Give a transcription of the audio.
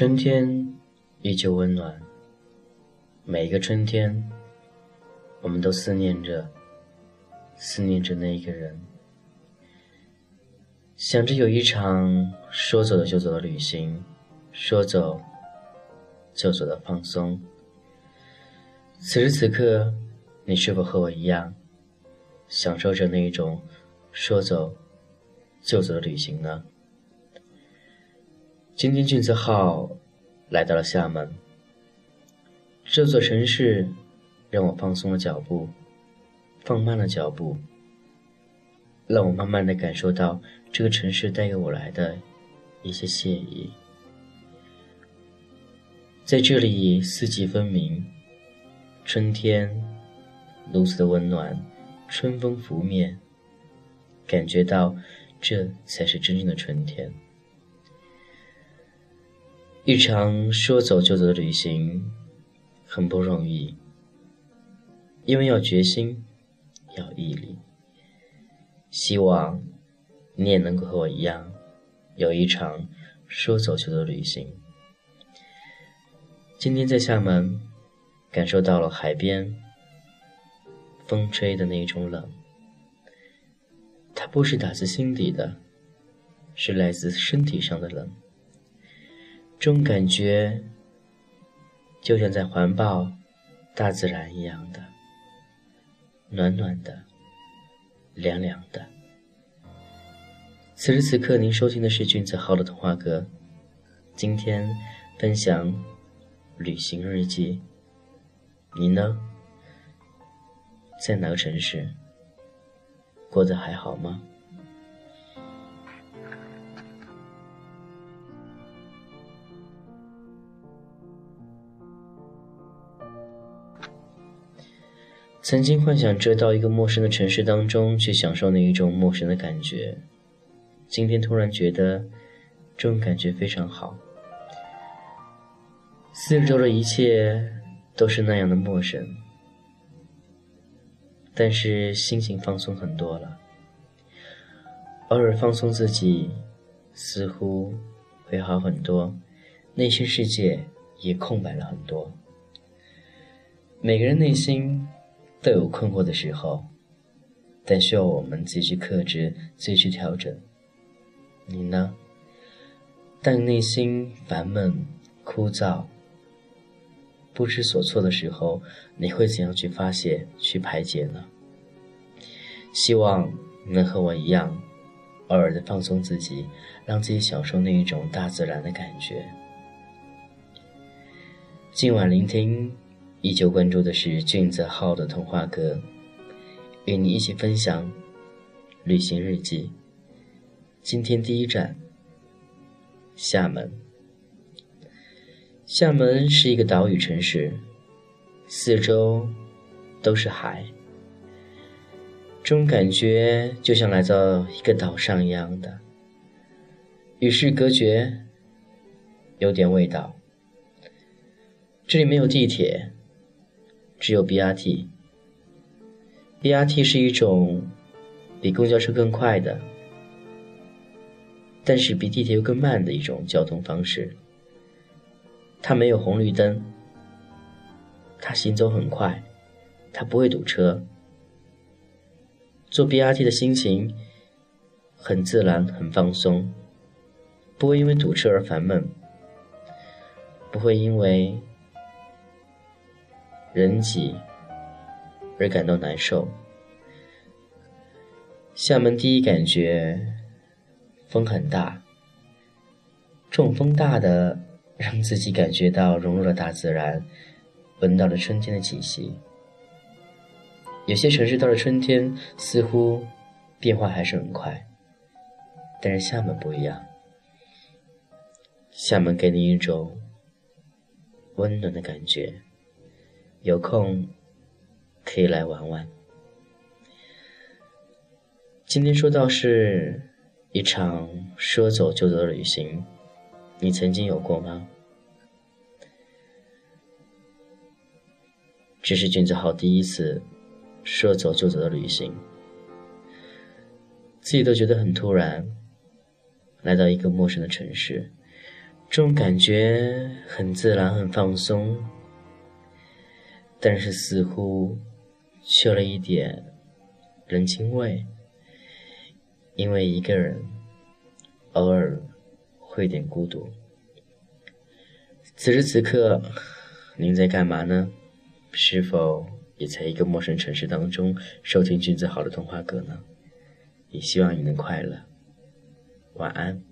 春天依旧温暖，每一个春天，我们都思念着，思念着那一个人，想着有一场说走就走的旅行，说走就走的放松。此时此刻，你是否和我一样，享受着那一种说走就走的旅行呢？今天俊泽号来到了厦门，这座城市让我放松了脚步，放慢了脚步，让我慢慢的感受到这个城市带给我来的一些惬意。在这里，四季分明，春天如此的温暖，春风拂面，感觉到这才是真正的春天。一场说走就走的旅行，很不容易，因为要决心，要毅力。希望你也能够和我一样，有一场说走就走的旅行。今天在厦门，感受到了海边风吹的那种冷，它不是打自心底的，是来自身体上的冷。这种感觉，就像在环抱大自然一样的，暖暖的，凉凉的。此时此刻，您收听的是君子号的童话歌。今天分享旅行日记。你呢？在哪个城市？过得还好吗？曾经幻想着到一个陌生的城市当中去享受那一种陌生的感觉，今天突然觉得这种感觉非常好。四周的一切都是那样的陌生，但是心情放松很多了。偶尔放松自己，似乎会好很多，内心世界也空白了很多。每个人内心。都有困惑的时候，但需要我们自己去克制，自己去调整。你呢？当内心烦闷、枯燥、不知所措的时候，你会怎样去发泄、去排解呢？希望能和我一样，偶尔的放松自己，让自己享受那一种大自然的感觉。今晚聆听。依旧关注的是俊泽浩的童话歌，与你一起分享旅行日记。今天第一站，厦门。厦门是一个岛屿城市，四周都是海，这种感觉就像来到一个岛上一样的，与世隔绝，有点味道。这里没有地铁。只有 BRT，BRT 是一种比公交车更快的，但是比地铁又更慢的一种交通方式。它没有红绿灯，它行走很快，它不会堵车。坐 BRT 的心情很自然、很放松，不会因为堵车而烦闷，不会因为。人挤而感到难受。厦门第一感觉，风很大。这种风大的，让自己感觉到融入了大自然，闻到了春天的气息。有些城市到了春天，似乎变化还是很快，但是厦门不一样。厦门给你一种温暖的感觉。有空可以来玩玩。今天说到是一场说走就走的旅行，你曾经有过吗？这是君子号第一次说走就走的旅行，自己都觉得很突然，来到一个陌生的城市，这种感觉很自然，很放松，但是似乎缺了一点人情味，因为一个人偶尔会点孤独。此时此刻，您在干嘛呢？是否也在一个陌生城市当中收听君子好的童话歌呢？也希望你能快乐。晚安。